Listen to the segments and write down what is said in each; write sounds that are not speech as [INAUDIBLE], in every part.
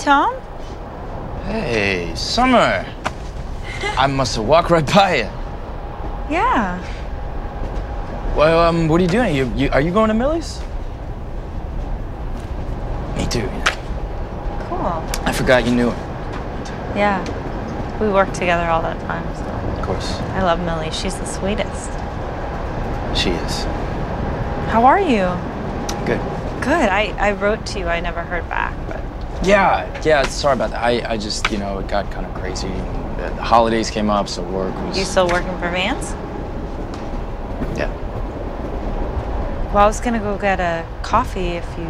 Tom. Hey, Summer. I must have walked right by you. Yeah. Well, um, what are you doing? You, you, are you going to Millie's? Me too. Cool. I forgot you knew her. Yeah. We work together all that time. So. Of course, I love Millie. She's the sweetest. she is. How are you? Good. Good. I, I wrote to you. I never heard back, but Yeah, yeah. Sorry about that. I, I just, you know, it got kind of crazy. The holidays came up, so work was. you still working for Vance? Yeah. Well, I was gonna go get a coffee if you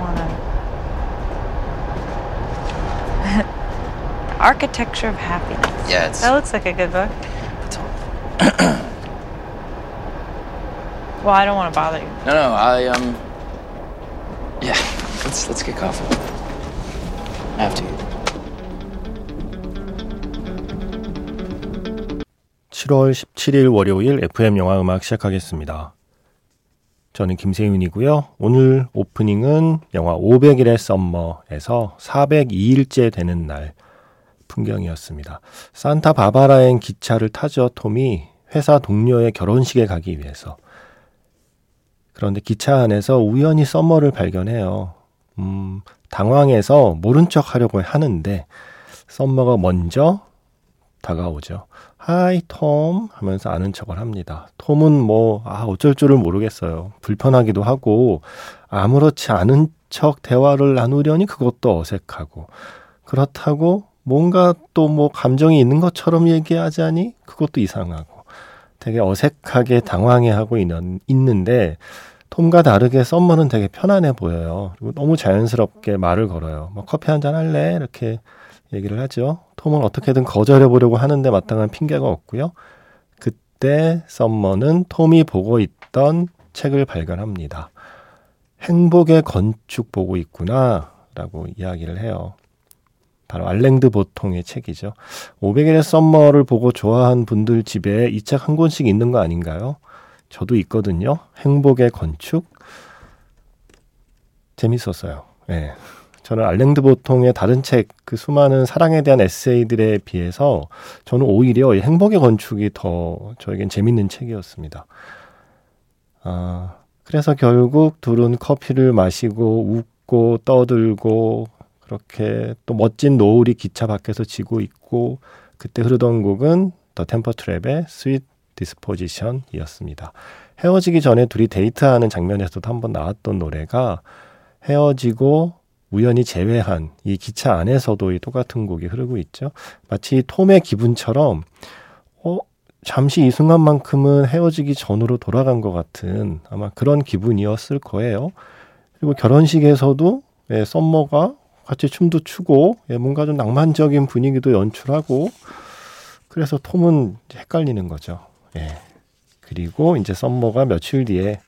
wanna. [LAUGHS] Architecture of Happiness. Yeah, it's. That looks like a good book. [COUGHS] Well, I don't want to bother you. No, no. I um. Yeah. Let's let's get coffee. Have to. 7월 17일 월요일 FM 영화 음악 시작하겠습니다. 저는 김세윤이고요. 오늘 오프닝은 영화 500일의 썸머에서 402일째 되는 날 풍경이었습니다. 산타 바바라행 기차를 타죠, 톰이 회사 동료의 결혼식에 가기 위해서. 그런데 기차 안에서 우연히 썸머를 발견해요. 음, 당황해서 모른 척 하려고 하는데 썸머가 먼저 다가오죠. Hi 톰 하면서 아는 척을 합니다. 톰은 뭐 아, 어쩔 줄을 모르겠어요. 불편하기도 하고 아무렇지 않은 척 대화를 나누려니 그것도 어색하고 그렇다고 뭔가 또 뭐 감정이 있는 것처럼 얘기하자니 그것도 이상하고 되게 어색하게 당황해 하고 있는, 있는데 톰과 다르게 썸머는 되게 편안해 보여요. 그리고 너무 자연스럽게 말을 걸어요. 뭐 커피 한 잔 할래? 이렇게 얘기를 하죠. 톰은 어떻게든 거절해 보려고 하는데 마땅한 핑계가 없고요. 그때 썸머는 톰이 보고 있던 책을 발견합니다. 행복의 건축 보고 있구나 라고 이야기를 해요. 바로 알랭드 보통의 책이죠. 500일의 썸머를 보고 좋아한 분들 집에 이 책 한 권씩 있는 거 아닌가요? 저도 있거든요. 행복의 건축. 재밌었어요. 예. 저는 알랭드 보통의 다른 책, 그 수많은 사랑에 대한 에세이들에 비해서 저는 오히려 이 행복의 건축이 더 저에겐 재밌는 책이었습니다. 아, 그래서 결국 둘은 커피를 마시고 웃고 떠들고 그렇게 또 멋진 노을이 기차 밖에서 지고 있고 그때 흐르던 곡은 The Temper Trap의 Sweet Disposition이었습니다. 헤어지기 전에 둘이 데이트하는 장면에서도 한번 나왔던 노래가 헤어지고 우연히 재회한 이 기차 안에서도 이 똑같은 곡이 흐르고 있죠. 마치 톰의 기분처럼 어 잠시 이 순간만큼은 헤어지기 전으로 돌아간 것 같은 아마 그런 기분이었을 거예요. 그리고 결혼식에서도 예, 썸머가 같이 춤도 추고 예, 뭔가 좀 낭만적인 분위기도 연출하고 그래서 톰은 헷갈리는 거죠. 예. 그리고 이제 썸머가 며칠 뒤에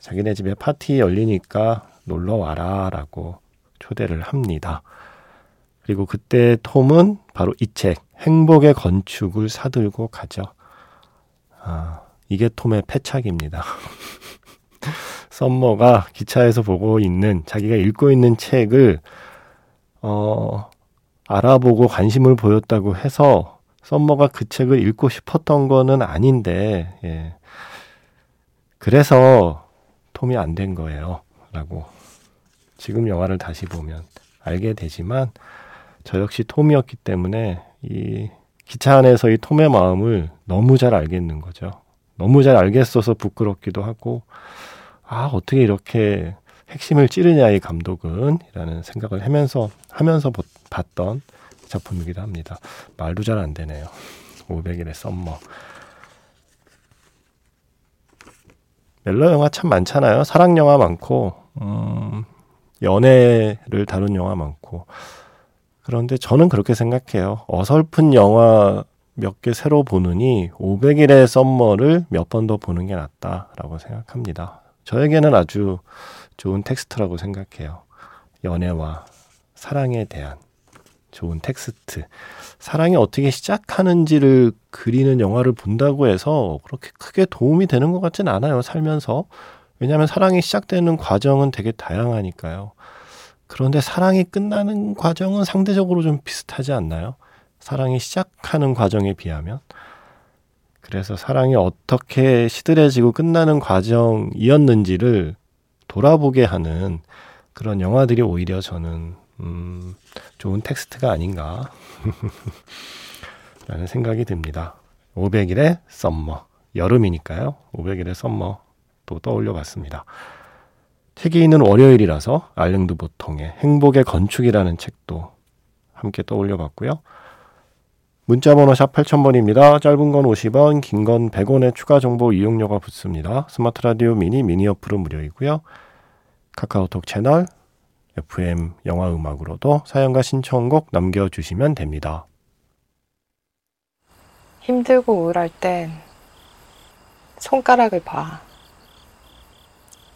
자기네 집에 파티 열리니까 놀러 와라라고 초대를 합니다. 그리고 그때 톰은 바로 이 책, 행복의 건축을 사들고 가죠. 아, 이게 톰의 패착입니다. [LAUGHS] 썸머가 기차에서 보고 있는, 자기가 읽고 있는 책을, 어, 알아보고 관심을 보였다고 해서 썸머가 그 책을 읽고 싶었던 거는 아닌데, 예. 그래서 톰이 안 된 거예요. 라고 지금 영화를 다시 보면 알게 되지만 저 역시 톰이었기 때문에 이 기차 안에서 이 톰의 마음을 너무 잘 알겠는 거죠. 너무 잘 알겠어서 부끄럽기도 하고 아 어떻게 이렇게 핵심을 찌르냐 이 감독은 이라는 생각을 하면서 하면서 보- 봤던 작품이기도 합니다. 말도 잘 안 되네요. 500일의 썸머. 멜로 영화 참 많잖아요. 사랑 영화 많고, 음, 연애를 다룬 영화 많고. 그런데 저는 그렇게 생각해요. 어설픈 영화 몇 개 새로 보느니 500일의 썸머를 몇 번 더 보는 게 낫다라고 생각합니다. 저에게는 아주 좋은 텍스트라고 생각해요. 연애와 사랑에 대한 좋은 텍스트. 사랑이 어떻게 시작하는지를 그리는 영화를 본다고 해서 그렇게 크게 도움이 되는 것 같진 않아요, 살면서. 왜냐하면 사랑이 시작되는 과정은 되게 다양하니까요. 그런데 사랑이 끝나는 과정은 상대적으로 좀 비슷하지 않나요? 사랑이 시작하는 과정에 비하면. 그래서 사랑이 어떻게 시들해지고 끝나는 과정이었는지를 돌아보게 하는 그런 영화들이 오히려 저는 음, 좋은 텍스트가 아닌가 [LAUGHS] 라는 생각이 듭니다. 500일의 썸머 여름이니까요. 500일의 썸머 또 떠올려 봤습니다. 책이 있는 월요일이라서 알랭드 보통의 행복의 건축이라는 책도 함께 떠올려 봤고요. 문자번호 샵 8000번입니다. 짧은 건 50원, 긴 건 100원의 추가 정보 이용료가 붙습니다. 스마트 라디오 미니 미니 어플은 무료이고요. 카카오톡 채널 FM 영화 음악으로도 사연과 신청곡 남겨주시면 됩니다. 힘들고 우울할 땐 손가락을 봐.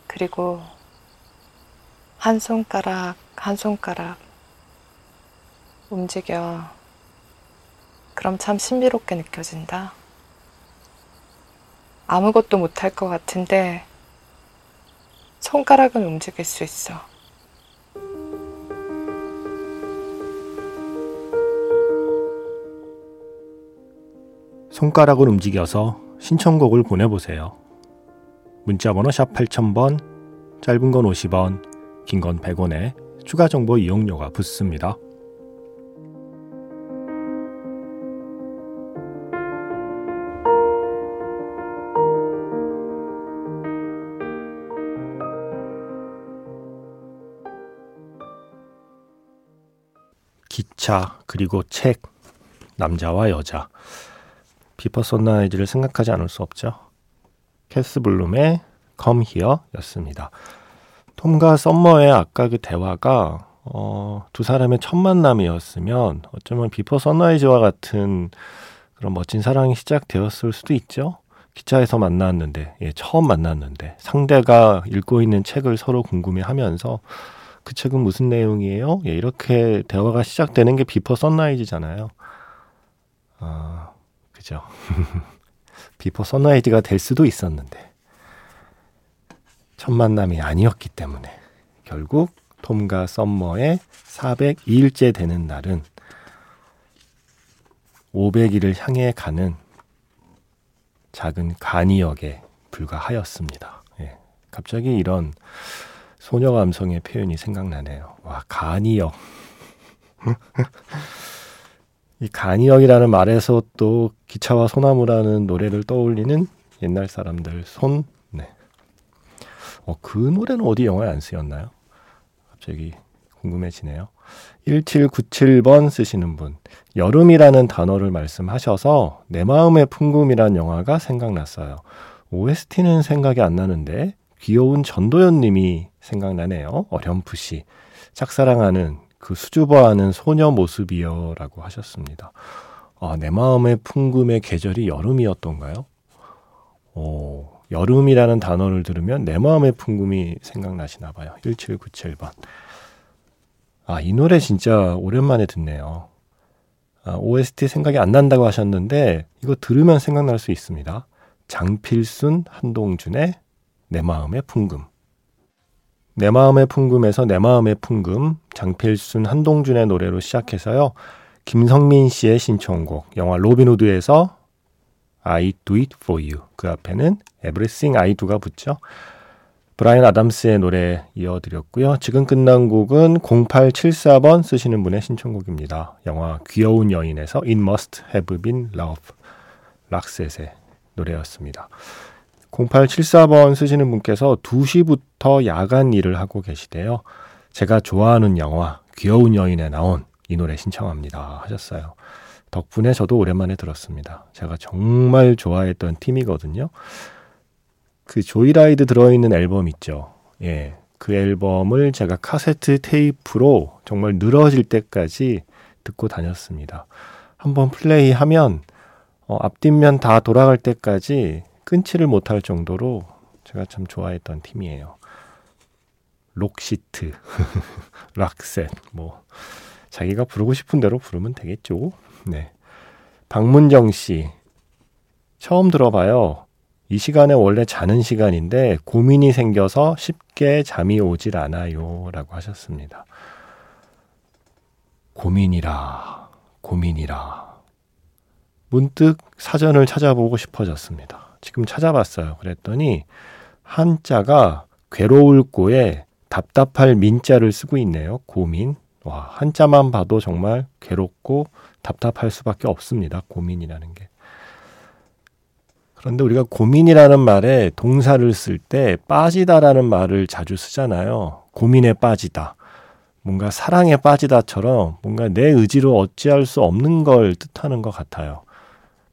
그리고 한 손가락, 한 손가락 움직여. 그럼 참 신비롭게 느껴진다. 아무것도 못할 것 같은데 손가락은 움직일 수 있어. 손가락을 움직여서 신청곡을 보내보세요. 문자번호 샵 8000번, 짧은 건 50원, 긴 건 100원에 추가 정보 이용료가 붙습니다. 기차, 그리고 책, 남자와 여자. Before Sunrise를 생각하지 않을 수 없죠. 캐스 블룸의 Come Here 였습니다. 톰과 썸머의 아까 그 대화가 어, 두 사람의 첫 만남이었으면 어쩌면 Before Sunrise와 같은 그런 멋진 사랑이 시작되었을 수도 있죠. 기차에서 만났는데, 예, 처음 만났는데 상대가 읽고 있는 책을 서로 궁금해하면서 그 책은 무슨 내용이에요? 예, 이렇게 대화가 시작되는 게 비퍼 선라이즈잖아요. 아, 그죠. [LAUGHS] 비퍼 선라이즈가 될 수도 있었는데 첫 만남이 아니었기 때문에 결국 톰과 썸머의 402일째 되는 날은 500일을 향해 가는 작은 간이역에 불과하였습니다. 예, 갑자기 이런 소녀 감성의 표현이 생각나네요. 와, 간이역. [LAUGHS] 이 간이역이라는 말에서 또 기차와 소나무라는 노래를 떠올리는 옛날 사람들 손, 네. 어, 그 노래는 어디 영화에 안 쓰였나요? 갑자기 궁금해지네요. 1797번 쓰시는 분. 여름이라는 단어를 말씀하셔서 내 마음의 풍금이란 영화가 생각났어요. OST는 생각이 안 나는데 귀여운 전도연 님이 생각나네요. 어렴풋이. 짝사랑하는 그 수줍어하는 소녀 모습이여라고 하셨습니다. 아, 내 마음의 풍금의 계절이 여름이었던가요? 오, 여름이라는 단어를 들으면 내 마음의 풍금이 생각나시나 봐요. 1797번. 아, 이 노래 진짜 오랜만에 듣네요. 아, OST 생각이 안 난다고 하셨는데 이거 들으면 생각날 수 있습니다. 장필순, 한동준의 내 마음의 풍금. 내 마음의 풍금에서 내 마음의 풍금, 장필순, 한동준의 노래로 시작해서요. 김성민 씨의 신청곡, 영화 로빈후드에서 I do it for you. 그 앞에는 Everything I do가 붙죠. 브라이언 아담스의 노래 이어드렸고요. 지금 끝난 곡은 0874번 쓰시는 분의 신청곡입니다. 영화 귀여운 여인에서 It Must Have Been Love. 락셋의 노래였습니다. 0874번 쓰시는 분께서 2시부터 야간 일을 하고 계시대요. 제가 좋아하는 영화 귀여운 여인에 나온 이 노래 신청합니다 하셨어요. 덕분에 저도 오랜만에 들었습니다. 제가 정말 좋아했던 팀이거든요. 그 조이라이드 들어있는 앨범 있죠. 예. 그 앨범을 제가 카세트 테이프로 정말 늘어질 때까지 듣고 다녔습니다. 한번 플레이하면 어, 앞뒷면 다 돌아갈 때까지 끊지를 못할 정도로 제가 참 좋아했던 팀이에요. 록시트, [LAUGHS] 락셋, 뭐, 자기가 부르고 싶은 대로 부르면 되겠죠. 네. 박문정 씨, 처음 들어봐요. 이 시간에 원래 자는 시간인데 고민이 생겨서 쉽게 잠이 오질 않아요. 라고 하셨습니다. 고민이라, 고민이라. 문득 사전을 찾아보고 싶어졌습니다. 지금 찾아봤어요. 그랬더니 한자가 괴로울 고에 답답할 민자를 쓰고 있네요. 고민. 와, 한자만 봐도 정말 괴롭고 답답할 수밖에 없습니다. 고민이라는 게. 그런데 우리가 고민이라는 말에 동사를 쓸 때 빠지다라는 말을 자주 쓰잖아요. 고민에 빠지다. 뭔가 사랑에 빠지다처럼 뭔가 내 의지로 어찌할 수 없는 걸 뜻하는 것 같아요.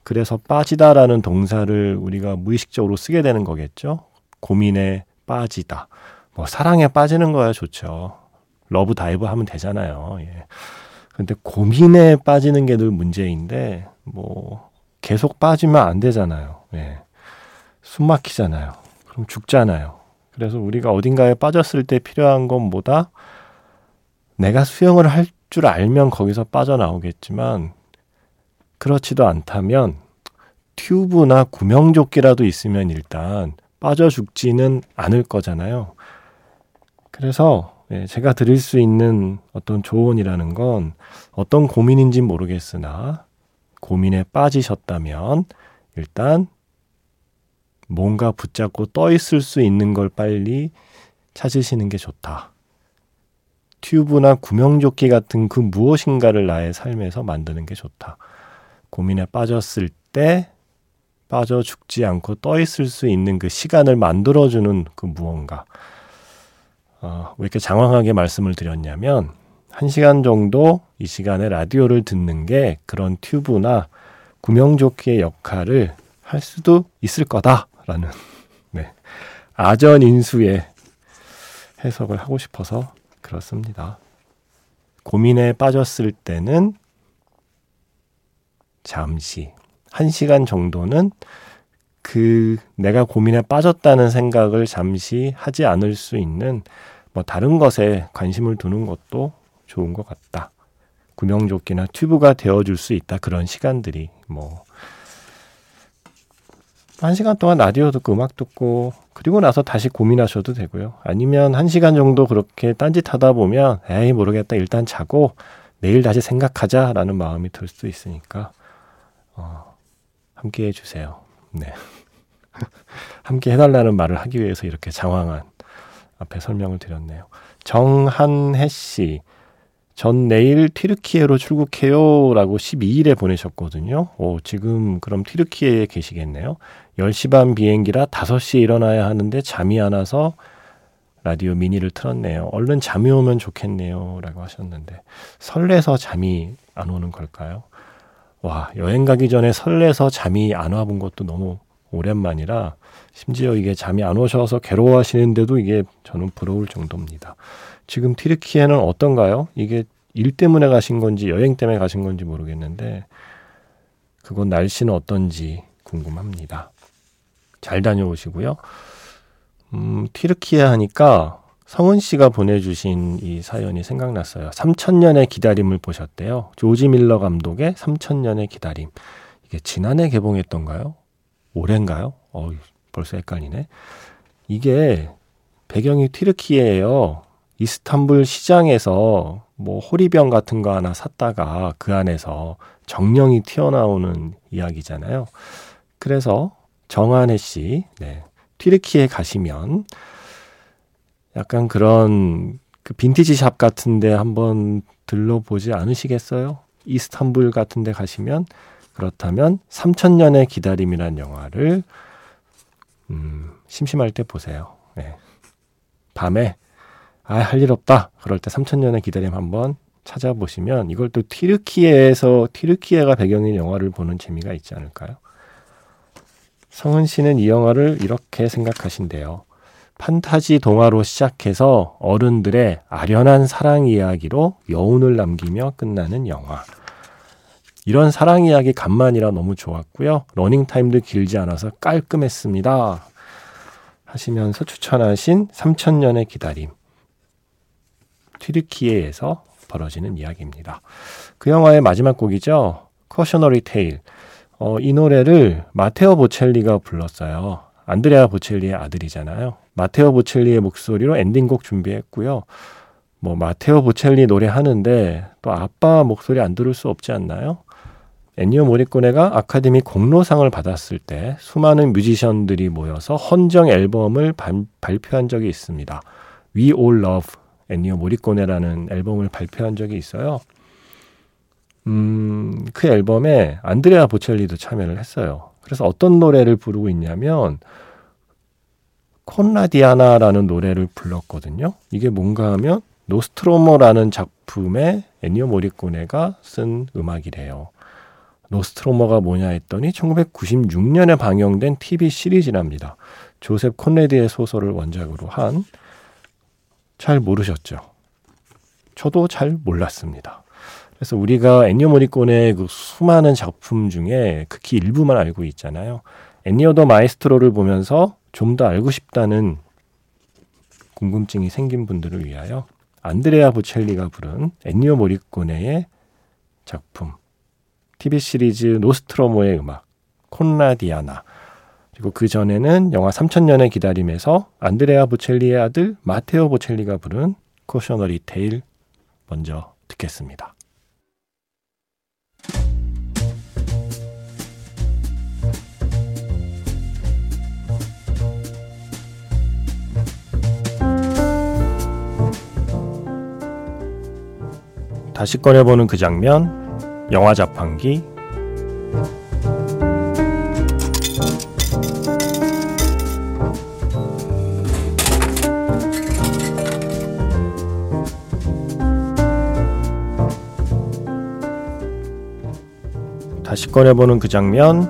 그래서 빠지다라는 동사를 우리가 무의식적으로 쓰게 되는 거겠죠. 고민에 빠지다. 뭐 사랑에 빠지는 거야 좋죠. Love Dive 하면 되잖아요. 예. 근데 고민에 빠지는 게 늘 문제인데 뭐 계속 빠지면 안 되잖아요. 예. 숨 막히잖아요. 그럼 죽잖아요. 그래서 우리가 어딘가에 빠졌을 때 필요한 건 뭐다? 내가 수영을 할 줄 알면 거기서 빠져나오겠지만 그렇지도 않다면 튜브나 구명조끼라도 있으면 일단 빠져 죽지는 않을 거잖아요. 그래서 예, 제가 드릴 수 있는 어떤 조언이라는 건 어떤 고민인지 모르겠으나 고민에 빠지셨다면 일단 뭔가 붙잡고 떠 있을 수 있는 걸 빨리 찾으시는 게 좋다. 튜브나 구명조끼 같은 그 무엇인가를 나의 삶에서 만드는 게 좋다. 고민에 빠졌을 때 빠져 죽지 않고 떠 있을 수 있는 그 시간을 만들어주는 그 무언가. 어, 왜 이렇게 장황하게 말씀을 드렸냐면, 한 시간 정도 이 시간에 라디오를 듣는 게 그런 튜브나 구명조끼의 역할을 할 수도 있을 거다라는 네. 아전인수의 해석을 하고 싶어서 그렇습니다. 고민에 빠졌을 때는 잠시 한 시간 정도는 그 내가 고민에 빠졌다는 생각을 잠시 하지 않을 수 있는 뭐 다른 것에 관심을 두는 것도 좋은 것 같다. 구명조끼나 튜브가 되어줄 수 있다. 그런 시간들이 뭐. 한 시간 동안 라디오 듣고 음악 듣고 그리고 나서 다시 고민하셔도 되고요. 아니면 한 시간 정도 그렇게 딴짓 하다 보면 에이 모르겠다 일단 자고 내일 다시 생각하자라는 마음이 들 수도 있으니까 어, 함께 해주세요. 네. [LAUGHS] 함께 해달라는 말을 하기 위해서 이렇게 장황한 앞에 설명을 드렸네요. 정한혜 씨. 전 내일 티르키예로 출국해요. 라고 12일에 보내셨거든요. 오, 지금 그럼 티르키예에 계시겠네요. 10시 반 비행기라 5시에 일어나야 하는데 잠이 안 와서 라디오 미니를 틀었네요. 얼른 잠이 오면 좋겠네요. 라고 하셨는데, 설레서 잠이 안 오는 걸까요? 와, 여행 가기 전에 설레서 잠이 안 와 본 것도 너무 오랜만이라, 심지어 이게 잠이 안 오셔서 괴로워하시는데도 이게 저는 부러울 정도입니다. 지금 티르키에는 어떤가요? 이게 일 때문에 가신 건지 여행 때문에 가신 건지 모르겠는데 그건 날씨는 어떤지 궁금합니다. 잘 다녀오시고요. 음, 티르키에 하니까 성은 씨가 보내주신 이 사연이 생각났어요. 3천년의 기다림을 보셨대요. 조지 밀러 감독의 3천년의 기다림. 이게 지난해 개봉했던가요? 올해인가요? 어, 벌써 헷갈리네. 이게 배경이 티르키예요. 이스탄불 시장에서 뭐 호리병 같은 거 하나 샀다가 그 안에서 정령이 튀어나오는 이야기잖아요. 그래서 정한혜 씨, 네. 튀르키에 가시면 약간 그런 그 빈티지 샵 같은데 한번 들러보지 않으시겠어요? 이스탄불 같은데 가시면 그렇다면 3천년의 기다림이란 영화를 음, 심심할 때 보세요. 네. 밤에 아, 할 일 없다. 그럴 때 3천년의 기다림 한번 찾아보시면 이걸 또 티르키에서 티르키에가 배경인 영화를 보는 재미가 있지 않을까요? 성은 씨는 이 영화를 이렇게 생각하신대요. 판타지 동화로 시작해서 어른들의 아련한 사랑 이야기로 여운을 남기며 끝나는 영화. 이런 사랑 이야기 간만이라 너무 좋았고요. 러닝 타임도 길지 않아서 깔끔했습니다. 하시면서 추천하신 3천년의 기다림. 튀르키예에서 벌어지는 이야기입니다. 그 영화의 마지막 곡이죠. Cautionary Tale. 어, 이 노래를 마테오 보첼리가 불렀어요. 안드레아 보첼리의 아들이잖아요. 마테오 보첼리의 목소리로 엔딩곡 준비했고요. 뭐 마테오 보첼리 노래 하는데 또 아빠 목소리 안 들을 수 없지 않나요? 엔니오 모리꼬네가 아카데미 공로상을 받았을 때 수많은 뮤지션들이 모여서 헌정 앨범을 반, 발표한 적이 있습니다. We All Love 엔니오 모리꼬네라는 앨범을 발표한 적이 있어요. 음, 그 앨범에 안드레아 보첼리도 참여를 했어요. 그래서 어떤 노래를 부르고 있냐면 콘라디아나라는 노래를 불렀거든요. 이게 뭔가 하면 노스트로머라는 작품에 애니오 모리꼬네가 쓴 음악이래요. 노스트로머가 뭐냐 했더니 1996년에 방영된 TV 시리즈랍니다. 조셉 콘레드의 소설을 원작으로 한 잘 모르셨죠? 저도 잘 몰랐습니다. 그래서 우리가 애니오 모리꼬네의 그 수많은 작품 중에 극히 일부만 알고 있잖아요. 엔니오 The Maestro를 보면서 좀 더 알고 싶다는 궁금증이 생긴 분들을 위하여 안드레아 보첼리가 부른 엔니오 모리꼬네의 작품 TV 시리즈 노스트로모의 음악 콘라디아나 그리고 그 전에는 영화 3000년의 기다림에서 안드레아 보첼리의 아들 마테오 보첼리가 부른 Cautionary Tale 먼저 듣겠습니다. 다시 꺼내보는 그 장면, 영화 자판기. 다시 꺼내보는 그 장면,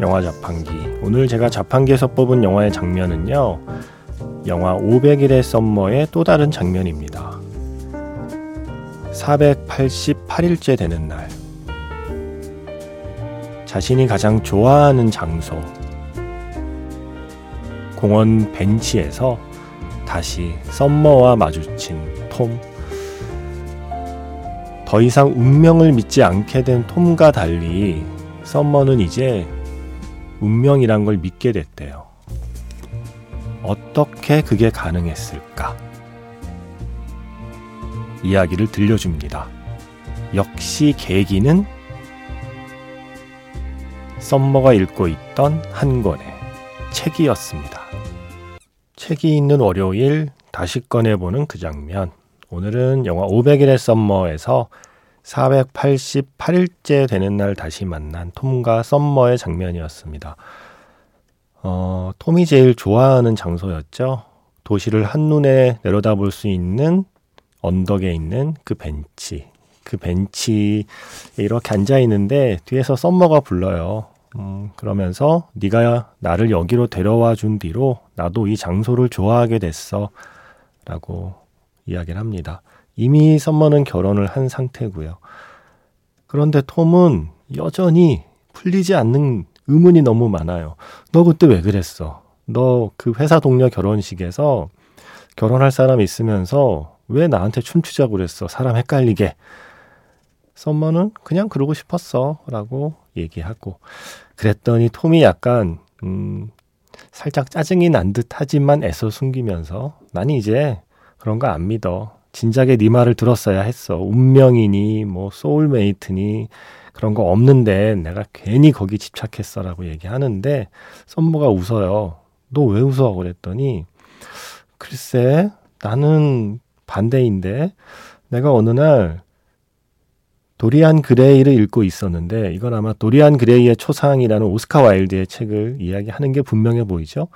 영화 자판기. 오늘 제가 자판기에서 뽑은 영화의 장면은요, 영화 500일의 썸머의 또 다른 장면입니다. 488일째 되는 날. 자신이 가장 좋아하는 장소. 공원 벤치에서 다시 썸머와 마주친 톰. 더 이상 운명을 믿지 않게 된 톰과 달리 썸머는 이제 운명이란 걸 믿게 됐대요. 어떻게 그게 가능했을까? 이야기를 들려줍니다. 역시 계기는 썸머가 읽고 있던 한 권의 책이었습니다. 책이 있는 월요일 다시 꺼내보는 그 장면. 오늘은 영화 500일의 썸머에서 488일째 되는 날 다시 만난 톰과 썸머의 장면이었습니다. 어, 톰이 제일 좋아하는 장소였죠. 도시를 한눈에 내려다볼 수 있는 언덕에 있는 그 벤치. 그 벤치에 이렇게 앉아 있는데 뒤에서 썸머가 불러요. 음, 그러면서 네가 나를 여기로 데려와 준 뒤로 나도 이 장소를 좋아하게 됐어. 라고 이야기를 합니다. 이미 썸머는 결혼을 한 상태고요. 그런데 톰은 여전히 풀리지 않는 의문이 너무 많아요. 너 그때 왜 그랬어? 너 그 회사 동료 결혼식에서 결혼할 사람 있으면서 왜 나한테 춤추자고 그랬어? 사람 헷갈리게. 썸머는 그냥 그러고 싶었어. 라고 얘기하고. 그랬더니 톰이 약간, 음, 살짝 짜증이 난 듯 하지만 애써 숨기면서 나는 이제 그런 거 안 믿어. 진작에 네 말을 들었어야 했어. 운명이니, 뭐, 소울메이트니, 그런 거 없는데 내가 괜히 거기 집착했어라고 얘기하는데 썸머가 웃어요. 너 왜 웃어? 그랬더니 글쎄 나는 반대인데 내가 어느 날 도리안 그레이를 읽고 있었는데 이건 아마 도리안 그레이의 초상이라는 오스카 와일드의 책을 이야기하는 게 분명해 보이죠.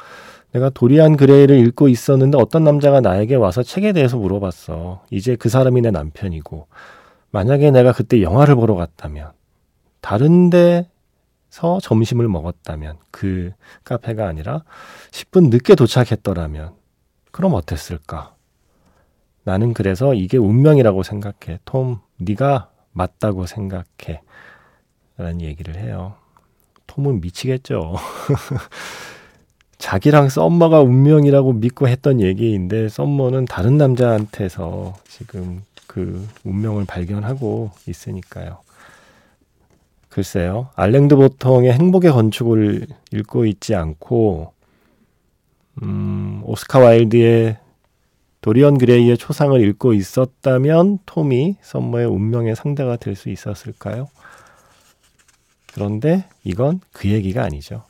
내가 도리안 그레이를 읽고 있었는데 어떤 남자가 나에게 와서 책에 대해서 물어봤어. 이제 그 사람이 내 남편이고 만약에 내가 그때 영화를 보러 갔다면 다른 데서 점심을 먹었다면 그 카페가 아니라 10분 늦게 도착했더라면 그럼 어땠을까? 나는 그래서 이게 운명이라고 생각해. 톰, 네가 맞다고 생각해. 라는 얘기를 해요. 톰은 미치겠죠. [LAUGHS] 자기랑 썸머가 운명이라고 믿고 했던 얘기인데 썸머는 다른 남자한테서 지금 그 운명을 발견하고 있으니까요. 글쎄요. 알랭드 보통의 행복의 건축을 읽고 있지 않고 음, 오스카 와일드의 도리언 그레이의 초상을 읽고 있었다면 톰이 썸머의 운명의 상대가 될 수 있었을까요? 그런데 이건 그 얘기가 아니죠.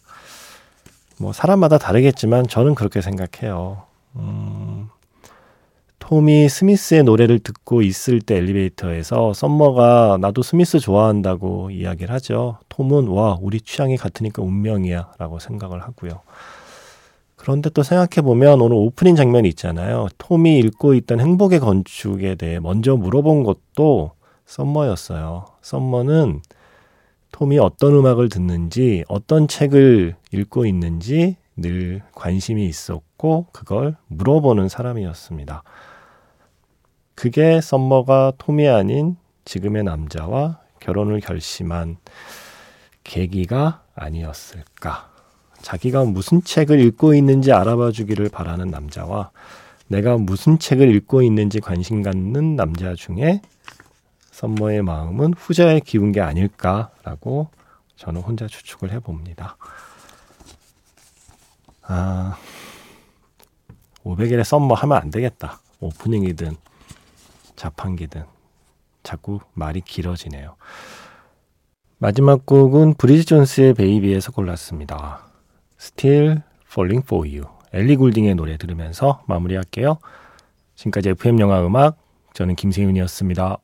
뭐 사람마다 다르겠지만 저는 그렇게 생각해요. 음, 톰이 스미스의 노래를 듣고 있을 때 엘리베이터에서 썸머가 나도 스미스 좋아한다고 이야기를 하죠. 톰은 와 우리 취향이 같으니까 운명이야 라고 생각을 하고요. 그런데 또 생각해보면 오늘 오프닝 장면이 있잖아요. 톰이 읽고 있던 행복의 건축에 대해 먼저 물어본 것도 썸머였어요. 썸머는 톰이 어떤 음악을 듣는지, 어떤 책을 읽고 있는지 늘 관심이 있었고, 그걸 물어보는 사람이었습니다. 그게 썸머가 톰이 아닌 지금의 남자와 결혼을 결심한 계기가 아니었을까. 자기가 무슨 책을 읽고 있는지 알아봐 주기를 바라는 남자와 내가 무슨 책을 읽고 있는지 관심 갖는 남자 중에 썸머의 마음은 후자에 기운 게 아닐까라고 저는 혼자 추측을 해봅니다. 아, 500일의 썸머 하면 안 되겠다. 오프닝이든 자판기든 자꾸 말이 길어지네요. 마지막 곡은 브리지 존스의 베이비에서 골랐습니다. Still Falling For You 엘리 굴딩의 노래 들으면서 마무리할게요. 지금까지 FM 영화 음악 저는 김세윤이었습니다.